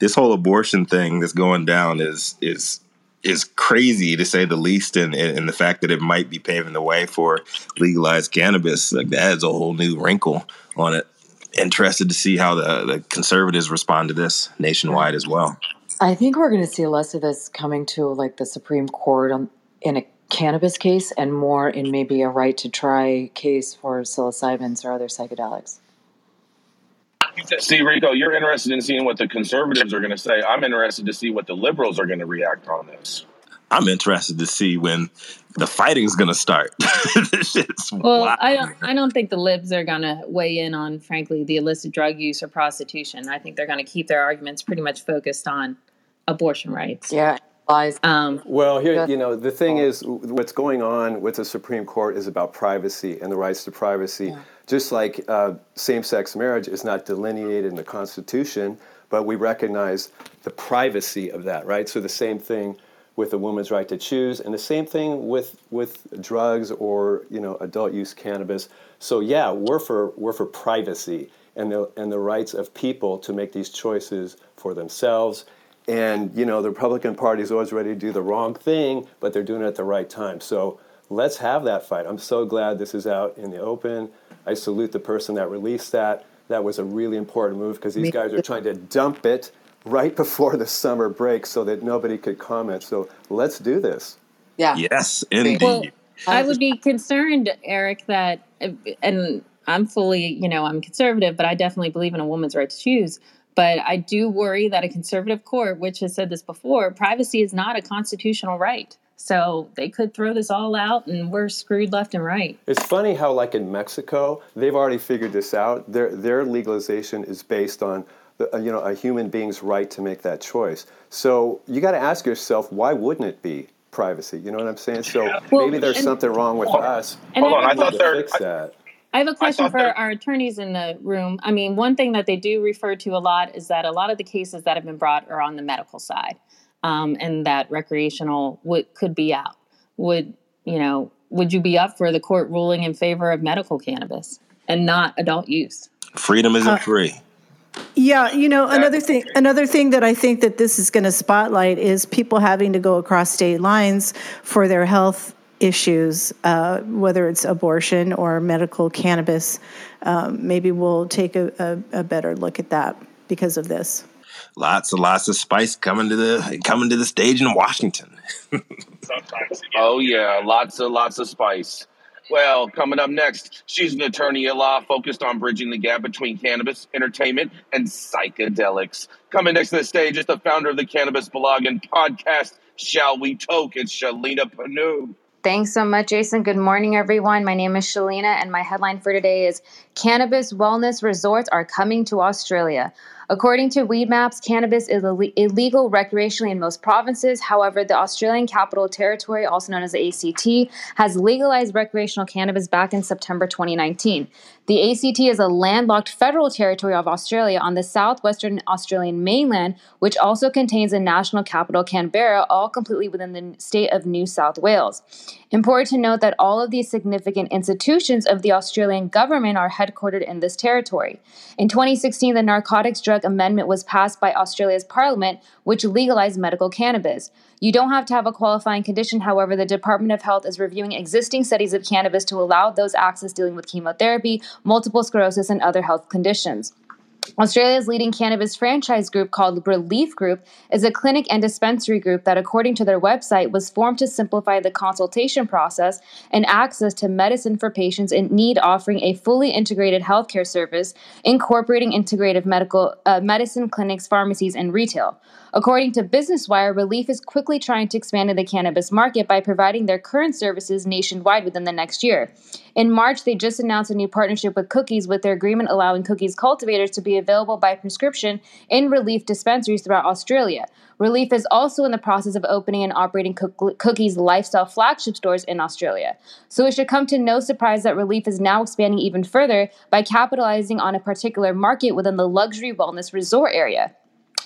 this whole abortion thing that's going down is is is crazy to say the least, and, and the fact that it might be paving the way for legalized cannabis, like that adds a whole new wrinkle on it. Interested to see how the, the conservatives respond to this nationwide as well. I think we're going to see less of this coming to like the Supreme Court on, in a cannabis case and more in maybe a right to try case for psilocybins or other psychedelics. See, Rico, you're interested in seeing what the conservatives are going to say. I'm interested to see what the liberals are going to react on this. I'm interested to see when the fighting's going to start. well, wild. I don't. I don't think the libs are going to weigh in on, frankly, the illicit drug use or prostitution. I think they're going to keep their arguments pretty much focused on abortion rights. Yeah. Um, well, here, you know, the thing is, what's going on with the Supreme Court is about privacy and the rights to privacy. Yeah. Just like uh, same sex marriage is not delineated in the Constitution, but we recognize the privacy of that, right? So the same thing with a woman's right to choose, and the same thing with with drugs or you know adult use cannabis. So yeah, we're for we're for privacy and the and the rights of people to make these choices for themselves. And you know the Republican Party is always ready to do the wrong thing, but they're doing it at the right time. So let's have that fight. I'm so glad this is out in the open. I salute the person that released that. That was a really important move because these guys are trying to dump it right before the summer break so that nobody could comment. So let's do this. Yeah. Yes, indeed. Well, I would be concerned, Eric, that, and I'm fully, you know, I'm conservative, but I definitely believe in a woman's right to choose. But I do worry that a conservative court, which has said this before, privacy is not a constitutional right. So they could throw this all out and we're screwed left and right. It's funny how, like in Mexico, they've already figured this out. Their, their legalization is based on the, uh, you know, a human being's right to make that choice. So you got to ask yourself, why wouldn't it be privacy? You know what I'm saying? So Well, maybe there's and- something wrong with us. And Hold on, I We thought need to there- fix that. I have a question for that- our attorneys in the room. I mean, one thing that they do refer to a lot is that a lot of the cases that have been brought are on the medical side, um, and that recreational would could be out. Would you know? Would you be up for the court ruling in favor of medical cannabis and not adult use? Freedom isn't Uh, free. Yeah, you know, another thing another thing that I think that this is going to spotlight is people having to go across state lines for their health issues, uh, whether it's abortion or medical cannabis. Um, maybe we'll take a, a, a better look at that because of this. Lots and lots of spice coming to the coming to the stage in Washington. Oh yeah, lots of lots of spice. Well, coming up next, she's an attorney at law focused on bridging the gap between cannabis, entertainment, and psychedelics. Coming next to the stage is the founder of the Cannabis Blog and podcast, Shall We Toke? It's Shalina Pannu. Thanks so much, Jason. Good morning, everyone. My name is Shalina, and my headline for today is Cannabis Wellness Resorts are coming to Australia. According to Weedmaps, cannabis is Ill- illegal recreationally in most provinces. However, the Australian Capital Territory, also known as the ACT, has legalized recreational cannabis back in September 2019. The ACT is a landlocked federal territory of Australia on the southwestern Australian mainland, which also contains the national capital, Canberra, all completely within the state of New South Wales. Important to note that all of these significant institutions of the Australian government are headquartered in this territory. In 2016, the Narcotics Drug Amendment was passed by Australia's parliament, which legalized medical cannabis. You don't have to have a qualifying condition, however, the Department of Health is reviewing existing studies of cannabis to allow those access dealing with chemotherapy, multiple sclerosis, and other health conditions. Australia's leading cannabis franchise group called Releaf Group is a clinic and dispensary group that, according to their website, was formed to simplify the consultation process and access to medicine for patients in need, offering a fully integrated healthcare service, incorporating integrative medical uh, medicine clinics, pharmacies, and retail. According to Business Wire, Releaf is quickly trying to expand in the cannabis market by providing their current services nationwide within the next year. In March, they just announced a new partnership with Cookies, with their agreement allowing Cookies cultivators to be available by prescription in Releaf dispensaries throughout Australia. Releaf is also in the process of opening and operating Cook- Cookies lifestyle flagship stores in Australia. So it should come to no surprise that Releaf is now expanding even further by capitalizing on a particular market within the luxury wellness resort area.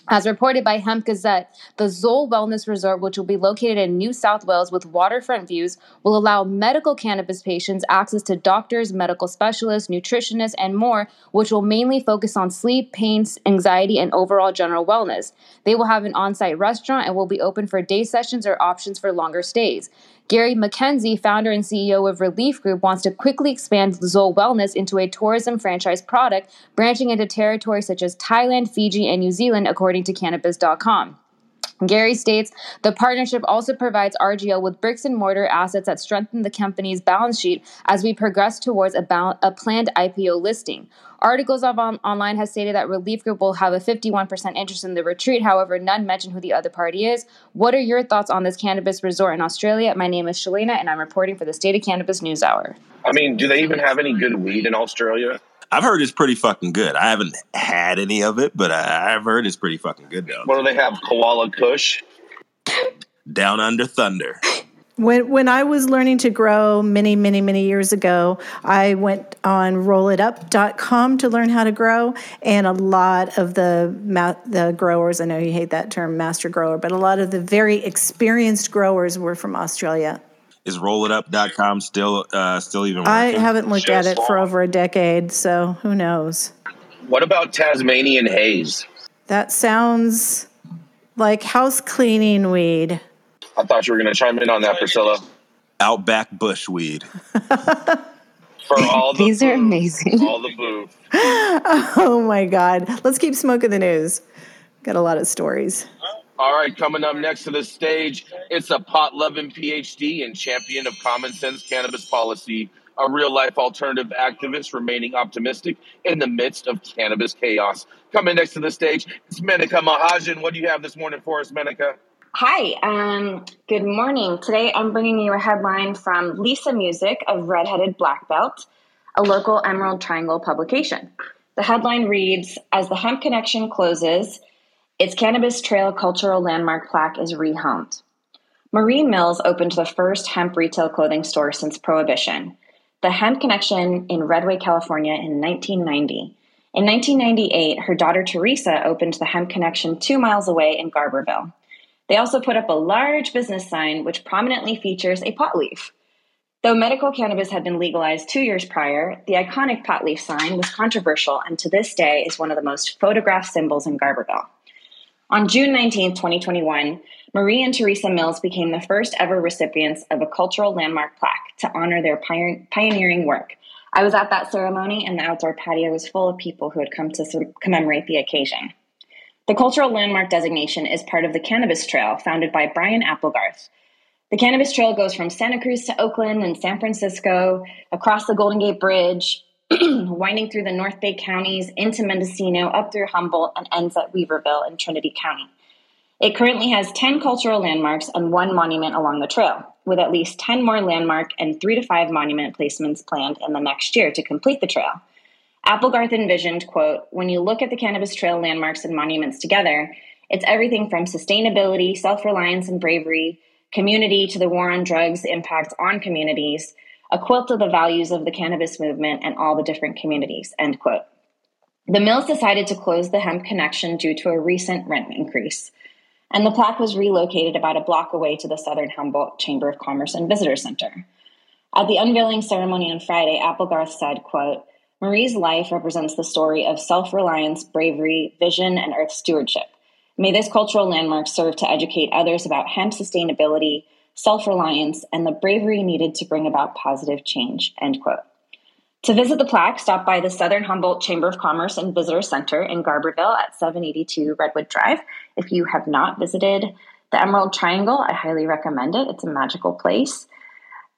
As reported by Hemp Gazette, the Zoll Wellness Resort, which will be located in New South Wales with waterfront views, will allow medical cannabis patients access to doctors, medical specialists, nutritionists, and more, which will mainly focus on sleep, pain, anxiety, and overall general wellness. They will have an on site restaurant and will be open for day sessions or options for longer stays. Gary McKenzie, founder and CEO of Releaf Group, wants to quickly expand Zoll Wellness into a tourism franchise product, branching into territories such as Thailand, Fiji, and New Zealand, according to Cannabis.com. Gary states the partnership also provides RGL with bricks and mortar assets that strengthen the company's balance sheet as we progress towards a, bal- a planned IPO listing. Articles of on- online has stated that Releaf Group will have a 51% interest in the retreat. However, none mention who the other party is. What are your thoughts on this cannabis resort in Australia? My name is Shalina, and I'm reporting for the State of Cannabis News Hour. I mean, do they even have any good weed in Australia? I've heard it's pretty fucking good. I haven't had any of it, but I, I've heard it's pretty fucking good though. What do they have? Koala Kush? Down under thunder. When when I was learning to grow many many many years ago, I went on rollitup.com to learn how to grow, and a lot of the ma- the growers, I know you hate that term master grower, but a lot of the very experienced growers were from Australia. Is rollitup.com still uh, still even working? I haven't looked at it for over a decade, so who knows. What about Tasmanian haze? That sounds like house cleaning weed. I thought you were going to chime in on that, Priscilla. Outback bushweed. For all the These are amazing. all the boo. oh my God. Let's keep smoking the news. Got a lot of stories. All right, coming up next to the stage, it's a pot loving PhD and champion of common sense cannabis policy, a real life alternative activist remaining optimistic in the midst of cannabis chaos. Coming next to the stage, it's Menaka Mahajan. What do you have this morning for us, Menaka? Hi, um, good morning. Today I'm bringing you a headline from Lisa Music of Redheaded Black Belt, a local Emerald Triangle publication. The headline reads As the Hemp Connection closes, its Cannabis Trail Cultural Landmark plaque is rehomed. Marie Mills opened the first hemp retail clothing store since Prohibition, the Hemp Connection in Redway, California in 1990. In 1998, her daughter Teresa opened the Hemp Connection two miles away in Garberville. They also put up a large business sign which prominently features a pot leaf. Though medical cannabis had been legalized two years prior, the iconic pot leaf sign was controversial and to this day is one of the most photographed symbols in Garberville. On June 19, 2021, Marie and Teresa Mills became the first ever recipients of a cultural landmark plaque to honor their pioneering work. I was at that ceremony, and the outdoor patio was full of people who had come to commemorate the occasion. The cultural landmark designation is part of the Cannabis Trail, founded by Brian Applegarth. The Cannabis Trail goes from Santa Cruz to Oakland and San Francisco, across the Golden Gate Bridge, winding through the North Bay counties, into Mendocino, up through Humboldt, and ends at Weaverville in Trinity County. It currently has 10 cultural landmarks and one monument along the trail, with at least 10 more landmark and three to five monument placements planned in the next year to complete the trail. Applegarth envisioned, quote, when you look at the cannabis trail landmarks and monuments together, it's everything from sustainability, self reliance, and bravery, community to the war on drugs, impact on communities, a quilt of the values of the cannabis movement and all the different communities, end quote. The Mills decided to close the hemp connection due to a recent rent increase, and the plaque was relocated about a block away to the Southern Humboldt Chamber of Commerce and Visitor Center. At the unveiling ceremony on Friday, Applegarth said, quote, Marie's life represents the story of self reliance, bravery, vision, and earth stewardship. May this cultural landmark serve to educate others about hemp sustainability, self reliance, and the bravery needed to bring about positive change. End quote. To visit the plaque, stop by the Southern Humboldt Chamber of Commerce and Visitor Center in Garberville at 782 Redwood Drive. If you have not visited the Emerald Triangle, I highly recommend it. It's a magical place.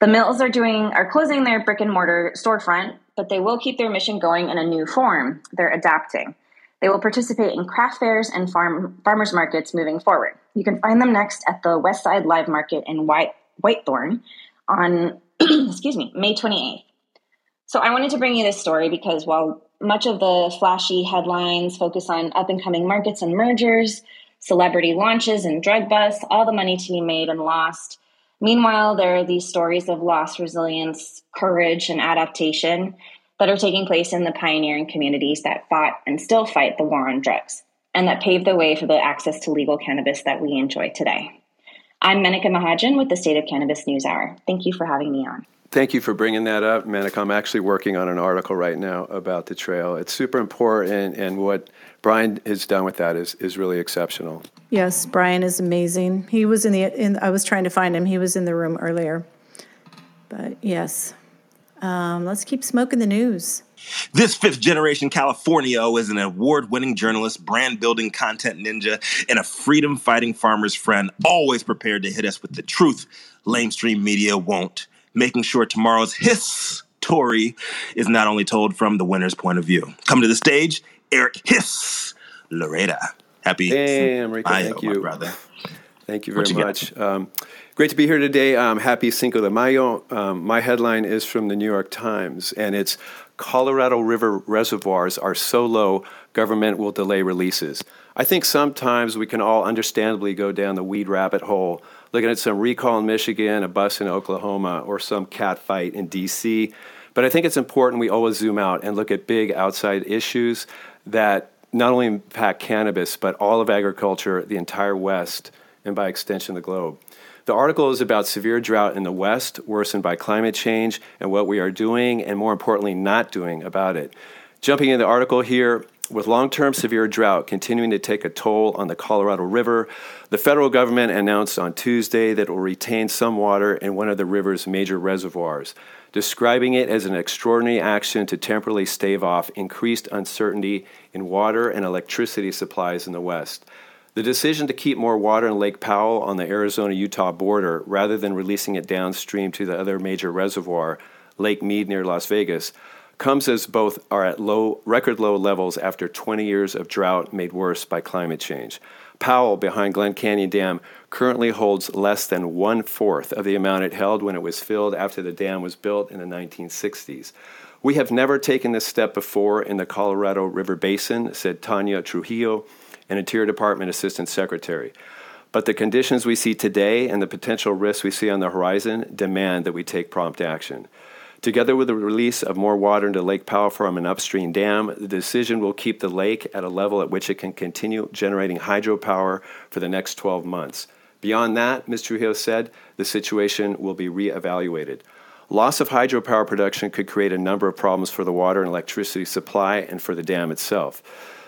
The mills are doing are closing their brick and mortar storefront but they will keep their mission going in a new form. They're adapting. They will participate in craft fairs and farm, farmers markets moving forward. You can find them next at the West Side Live Market in White, Whitethorn on, excuse me, May 28th. So I wanted to bring you this story because while much of the flashy headlines focus on up and coming markets and mergers, celebrity launches and drug busts, all the money to be made and lost, Meanwhile, there are these stories of lost resilience, courage, and adaptation that are taking place in the pioneering communities that fought and still fight the war on drugs and that paved the way for the access to legal cannabis that we enjoy today. I'm Menaka Mahajan with the State of Cannabis News Hour. Thank you for having me on. Thank you for bringing that up, Menaka. I'm actually working on an article right now about the trail. It's super important, and what Brian has done with that is, is really exceptional. Yes, Brian is amazing. He was in the. In, I was trying to find him. He was in the room earlier. But yes, um, let's keep smoking the news. This fifth generation Californio is an award winning journalist, brand building content ninja, and a freedom fighting farmer's friend, always prepared to hit us with the truth lamestream media won't, making sure tomorrow's hiss story is not only told from the winner's point of view. Come to the stage, Eric Hiss Loretta. Happy Damn, Rico, Mayo, thank you. brother. Thank you very you much. Um, great to be here today. Um, happy Cinco de Mayo. Um, my headline is from the New York Times, and it's Colorado River reservoirs are so low, government will delay releases. I think sometimes we can all understandably go down the weed rabbit hole, looking at some recall in Michigan, a bus in Oklahoma, or some cat fight in DC. But I think it's important we always zoom out and look at big outside issues that not only impact cannabis, but all of agriculture, the entire West, and by extension, the globe. The article is about severe drought in the West, worsened by climate change, and what we are doing, and more importantly, not doing about it. Jumping in the article here, with long term severe drought continuing to take a toll on the Colorado River, the federal government announced on Tuesday that it will retain some water in one of the river's major reservoirs, describing it as an extraordinary action to temporarily stave off increased uncertainty in water and electricity supplies in the West. The decision to keep more water in Lake Powell on the Arizona Utah border rather than releasing it downstream to the other major reservoir, Lake Mead near Las Vegas, comes as both are at low, record low levels after 20 years of drought made worse by climate change. Powell, behind Glen Canyon Dam, currently holds less than one fourth of the amount it held when it was filled after the dam was built in the 1960s. We have never taken this step before in the Colorado River Basin, said Tanya Trujillo, an Interior Department Assistant Secretary. But the conditions we see today and the potential risks we see on the horizon demand that we take prompt action. Together with the release of more water into Lake Powell from an upstream dam, the decision will keep the lake at a level at which it can continue generating hydropower for the next 12 months. Beyond that, Ms. Trujillo said, the situation will be reevaluated. Loss of hydropower production could create a number of problems for the water and electricity supply and for the dam itself.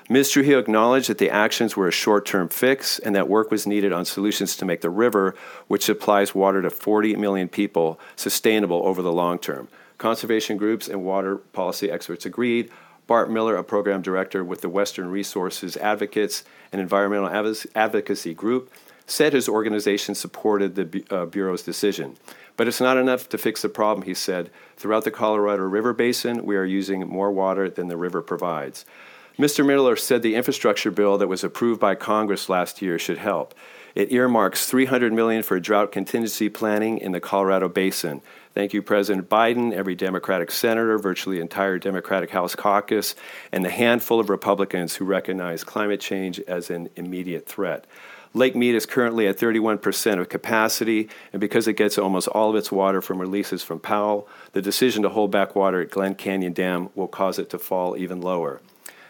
Ms. Trujillo acknowledged that the actions were a short term fix and that work was needed on solutions to make the river, which supplies water to 40 million people, sustainable over the long term. Conservation groups and water policy experts agreed. Bart Miller, a program director with the Western Resources Advocates, an environmental advocacy group, said his organization supported the uh, Bureau's decision. But it's not enough to fix the problem, he said. Throughout the Colorado River Basin, we are using more water than the river provides. Mr. Miller said the infrastructure bill that was approved by Congress last year should help. It earmarks 300 million for drought contingency planning in the Colorado Basin. Thank you, President Biden, every Democratic senator, virtually entire Democratic House caucus, and the handful of Republicans who recognize climate change as an immediate threat. Lake Mead is currently at 31% of capacity, and because it gets almost all of its water from releases from Powell, the decision to hold back water at Glen Canyon Dam will cause it to fall even lower.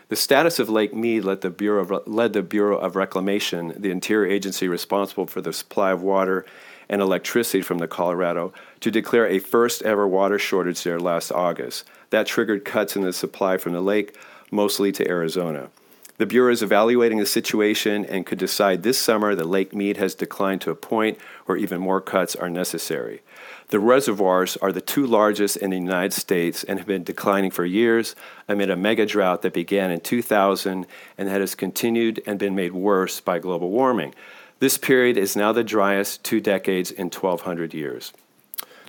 The status of Lake Mead led the, Bureau of, led the Bureau of Reclamation, the interior agency responsible for the supply of water and electricity from the Colorado, to declare a first ever water shortage there last August. That triggered cuts in the supply from the lake, mostly to Arizona. The Bureau is evaluating the situation and could decide this summer that Lake Mead has declined to a point where even more cuts are necessary. The reservoirs are the two largest in the United States and have been declining for years amid a mega drought that began in 2000 and that has continued and been made worse by global warming. This period is now the driest two decades in 1,200 years.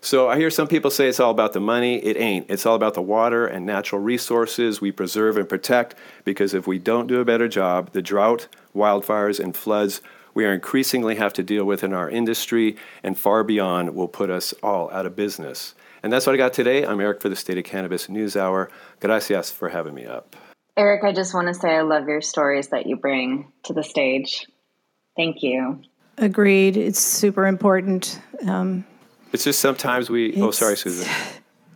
So I hear some people say it's all about the money. It ain't. It's all about the water and natural resources we preserve and protect because if we don't do a better job, the drought, wildfires, and floods we are increasingly have to deal with in our industry and far beyond will put us all out of business. And that's what I got today. I'm Eric for the State of Cannabis News Hour. Gracias for having me up. Eric, I just want to say I love your stories that you bring to the stage. Thank you. Agreed. It's super important. Um, it's just sometimes we. Oh, sorry, Susan.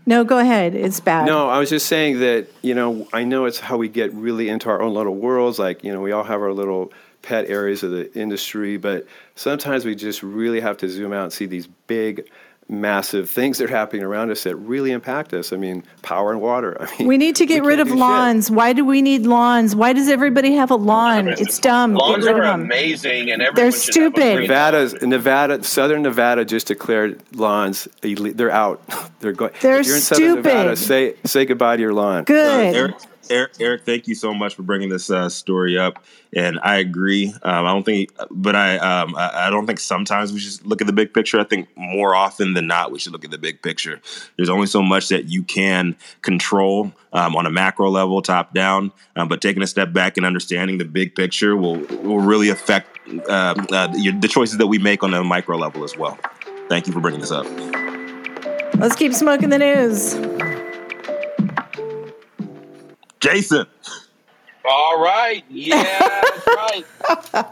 No, go ahead. It's bad. No, I was just saying that, you know, I know it's how we get really into our own little worlds. Like, you know, we all have our little pet areas of the industry, but sometimes we just really have to zoom out and see these big massive things that are happening around us that really impact us. I mean, power and water. I mean, we need to get rid of lawns. Shit. Why do we need lawns? Why does everybody have a lawn? It's dumb. Lawns are amazing, and they're stupid. Nevada, Nevada, Southern Nevada just declared lawns. They're out. They're going. They're if you're in stupid. Southern Nevada, say say goodbye to your lawn. Good. Uh, Eric, Eric, thank you so much for bringing this uh, story up, and I agree. Um, I don't think, but I, um, I, I don't think sometimes we should look at the big picture. I think more often than not, we should look at the big picture. There's only so much that you can control um, on a macro level, top down, um, but taking a step back and understanding the big picture will will really affect uh, uh, your, the choices that we make on a micro level as well. Thank you for bringing this up. Let's keep smoking the news. Jason. All right. Yeah, that's right.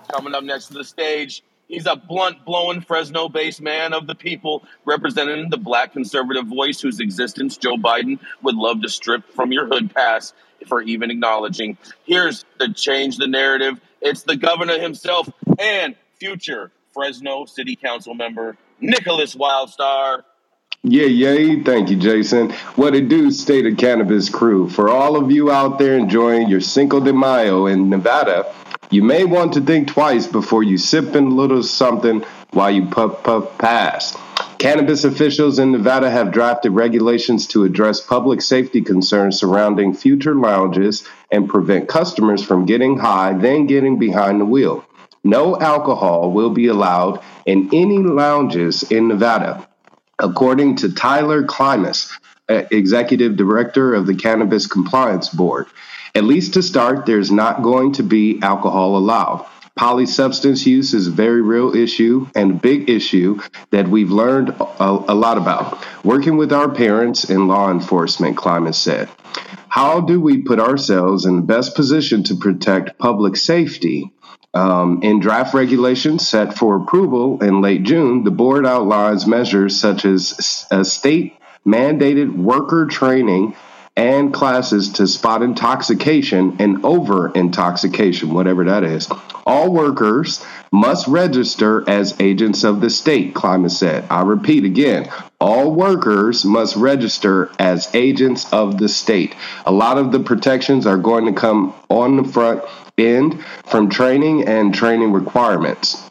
Coming up next to the stage, he's a blunt blowing Fresno based man of the people, representing the black conservative voice whose existence Joe Biden would love to strip from your hood pass for even acknowledging. Here's the change the narrative. It's the governor himself and future Fresno City Council member, Nickolas Wildstar. Yeah, yay. Thank you, Jason. What it do, State of Cannabis crew. For all of you out there enjoying your Cinco de Mayo in Nevada, you may want to think twice before you sip a little something while you puff puff pass. Cannabis officials in Nevada have drafted regulations to address public safety concerns surrounding future lounges and prevent customers from getting high, then getting behind the wheel. No alcohol will be allowed in any lounges in Nevada. According to Tyler Klimas, uh, executive director of the Cannabis Compliance Board, at least to start, there's not going to be alcohol allowed. Polysubstance use is a very real issue and big issue that we've learned a, a lot about. Working with our parents and law enforcement, Klimas said. How do we put ourselves in the best position to protect public safety? Um, in draft regulations set for approval in late June, the board outlines measures such as a state mandated worker training and classes to spot intoxication and over intoxication, whatever that is. All workers must register as agents of the state, Klimas said. I repeat again, all workers must register as agents of the state. A lot of the protections are going to come on the front end from training and training requirements.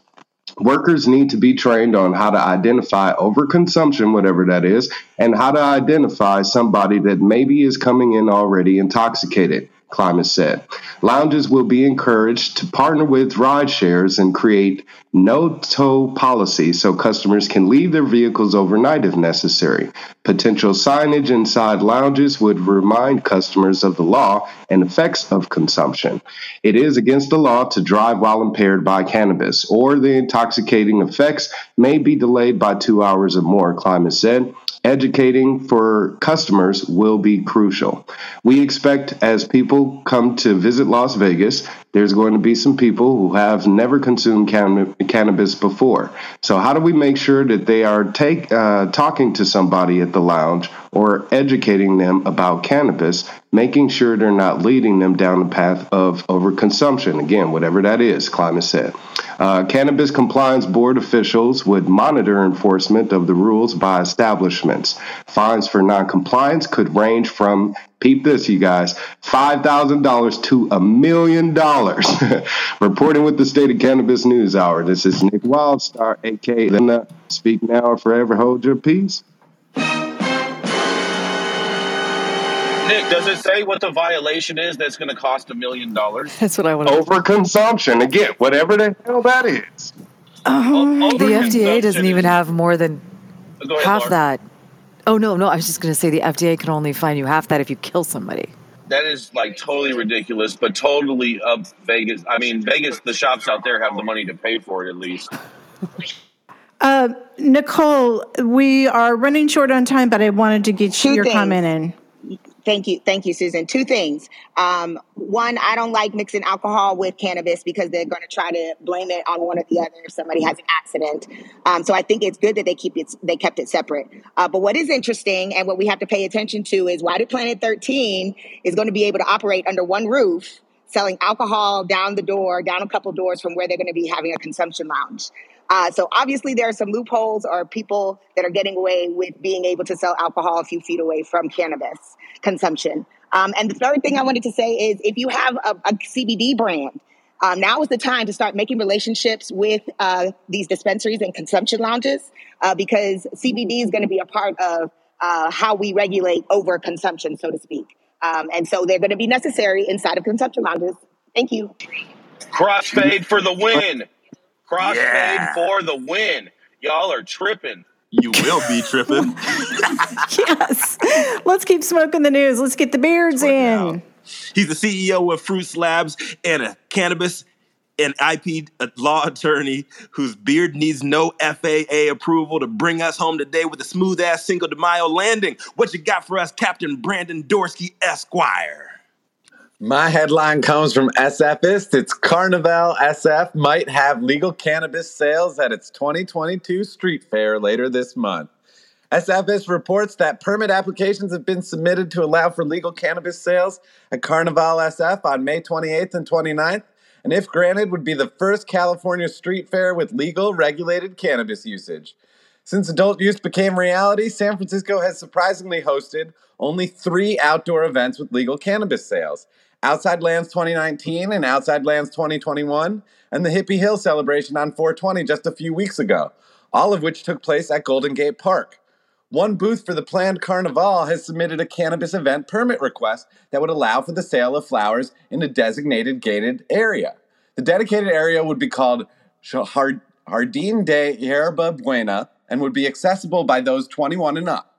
Workers need to be trained on how to identify overconsumption, whatever that is, and how to identify somebody that maybe is coming in already intoxicated. Klimas said. Lounges will be encouraged to partner with ride shares and create no tow policy so customers can leave their vehicles overnight if necessary. Potential signage inside lounges would remind customers of the law and effects of consumption. It is against the law to drive while impaired by cannabis, or the intoxicating effects may be delayed by two hours or more, Klimas said educating for customers will be crucial. We expect as people come to visit Las Vegas, there's going to be some people who have never consumed can- cannabis before. So, how do we make sure that they are take, uh, talking to somebody at the lounge or educating them about cannabis, making sure they're not leading them down the path of overconsumption? Again, whatever that is, Klimas said. Uh, Cannabis Compliance Board officials would monitor enforcement of the rules by establishments. Fines for noncompliance could range from Peep this, you guys. $5,000 to a million dollars. Reporting with the State of Cannabis News Hour. This is Nick Wildstar, aka Linda. Speak now or forever hold your peace. Nick, does it say what the violation is that's going to cost a million dollars? That's what I want Overconsumption. Again, whatever the hell that is. Oh, the FDA doesn't even have more than ahead, half Lara. that. Oh no, no, I was just going to say the FDA can only fine you half that if you kill somebody. That is like totally ridiculous, but totally up Vegas. I mean, Vegas, the shops out there have the money to pay for it at least. Uh, Nicole, we are running short on time, but I wanted to get Two your things. comment in. Thank you, thank you, Susan. Two things. Um, one, I don't like mixing alcohol with cannabis because they're going to try to blame it on one or the other if somebody has an accident. Um, so I think it's good that they keep it, they kept it separate. Uh, but what is interesting and what we have to pay attention to is why did Planet 13 is going to be able to operate under one roof, selling alcohol down the door, down a couple doors from where they're going to be having a consumption lounge. Uh, so obviously there are some loopholes or people that are getting away with being able to sell alcohol a few feet away from cannabis consumption. Um, and the third thing I wanted to say is if you have a, a CBD brand, um, now is the time to start making relationships with uh, these dispensaries and consumption lounges uh, because CBD is going to be a part of uh, how we regulate overconsumption, so to speak. Um, and so they're going to be necessary inside of consumption lounges. Thank you. Crossfade for the win. Crossfade Yeah. for the win. Y'all are tripping. You will be tripping. yes. Let's keep smoking the news. Let's get the beards in. He's the CEO of Fruits Labs and a cannabis and IP law attorney whose beard needs no FAA approval to bring us home today with a smooth ass single de Mayo landing. What you got for us, Captain Brandon Dorsky Esquire? My headline comes from SFist. It's Carnaval SF might have legal cannabis sales at its 2022 street fair later this month. SFist reports that permit applications have been submitted to allow for legal cannabis sales at Carnaval SF on May 28th and 29th, and if granted, would be the first California street fair with legal regulated cannabis usage. Since adult use became reality, San Francisco has surprisingly hosted only three outdoor events with legal cannabis sales Outside Lands 2019 and Outside Lands 2021, and the Hippie Hill celebration on 420 just a few weeks ago, all of which took place at Golden Gate Park. One booth for the planned carnival has submitted a cannabis event permit request that would allow for the sale of flowers in a designated gated area. The dedicated area would be called Jardín de Yerba Buena and would be accessible by those 21 and up.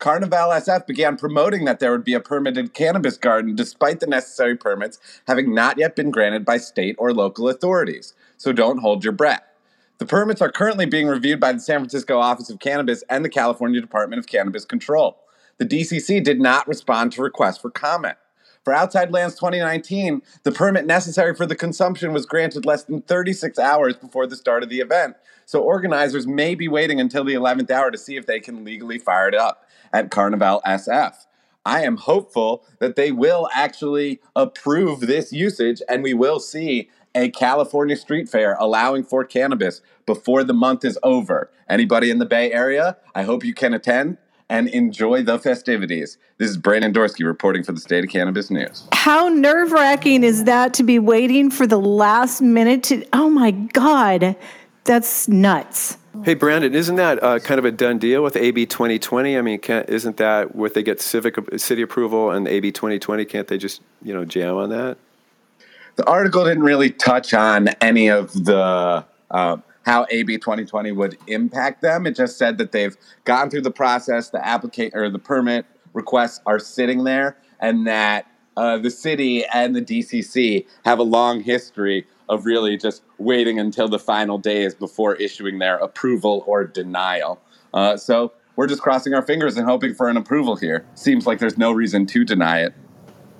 Carnaval SF began promoting that there would be a permitted cannabis garden despite the necessary permits having not yet been granted by state or local authorities. So don't hold your breath. The permits are currently being reviewed by the San Francisco Office of Cannabis and the California Department of Cannabis Control. The DCC did not respond to requests for comment. For Outside Lands 2019, the permit necessary for the consumption was granted less than 36 hours before the start of the event. So organizers may be waiting until the 11th hour to see if they can legally fire it up at Carnaval SF. I am hopeful that they will actually approve this usage and we will see a California street fair allowing for cannabis before the month is over. Anybody in the Bay Area, I hope you can attend and enjoy the festivities. This is Brandon Dorsky reporting for the State of Cannabis News. How nerve wracking is that to be waiting for the last minute to? Oh my God, that's nuts. Hey, Brandon, isn't that uh, kind of a done deal with AB 2020? I mean, can't, isn't that what they get civic city approval and AB 2020? Can't they just you know jam on that? The article didn't really touch on any of the uh, how AB 2020 would impact them. It just said that they've gone through the process, the applicant or the permit requests are sitting there, and that uh, the city and the DCC have a long history of really just waiting until the final days before issuing their approval or denial. Uh, so we're just crossing our fingers and hoping for an approval here. Seems like there's no reason to deny it.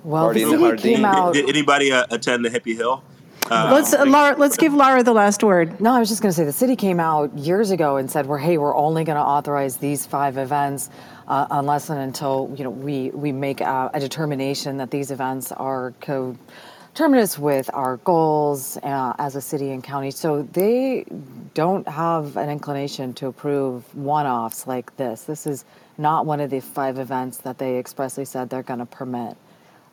Well, the city came out. Did anybody uh, attend the Hippie Hill? Uh, let's uh, Lara, let's give Lara the last word. No, I was just going to say the city came out years ago and said, "We're hey, we're only going to authorize these five events uh, unless and until you know we we make a, a determination that these events are co." terminus with our goals uh, as a city and county. So they don't have an inclination to approve one offs like this. This is not one of the five events that they expressly said they're going to permit.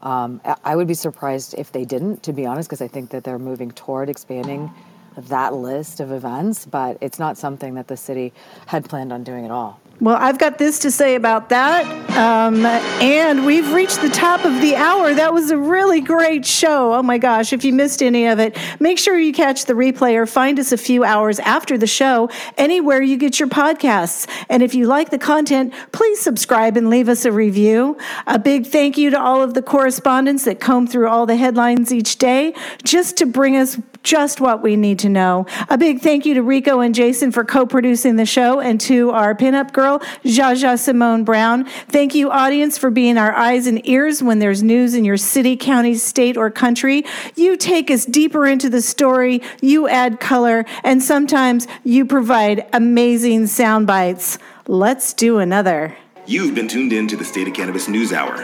Um, I would be surprised if they didn't, to be honest, because I think that they're moving toward expanding that list of events, but it's not something that the city had planned on doing at all. Well, I've got this to say about that. Um, and we've reached the top of the hour. That was a really great show. Oh my gosh. If you missed any of it, make sure you catch the replay or find us a few hours after the show anywhere you get your podcasts. And if you like the content, please subscribe and leave us a review. A big thank you to all of the correspondents that comb through all the headlines each day just to bring us just what we need to know. A big thank you to Rico and Jason for co producing the show and to our pinup girl, Jaja Simone Brown. Thank you, audience, for being our eyes and ears when there's news in your city, county, state, or country. You take us deeper into the story, you add color, and sometimes you provide amazing sound bites. Let's do another. You've been tuned in to the State of Cannabis News Hour,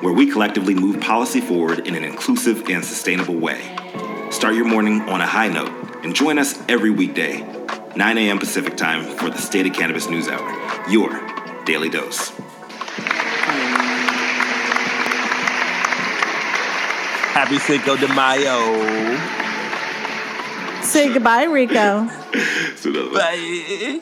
where we collectively move policy forward in an inclusive and sustainable way. Start your morning on a high note and join us every weekday, 9 a.m. Pacific Time, for the State of Cannabis News Hour, your daily dose. Happy Cinco de Mayo. Say goodbye, Rico. Bye.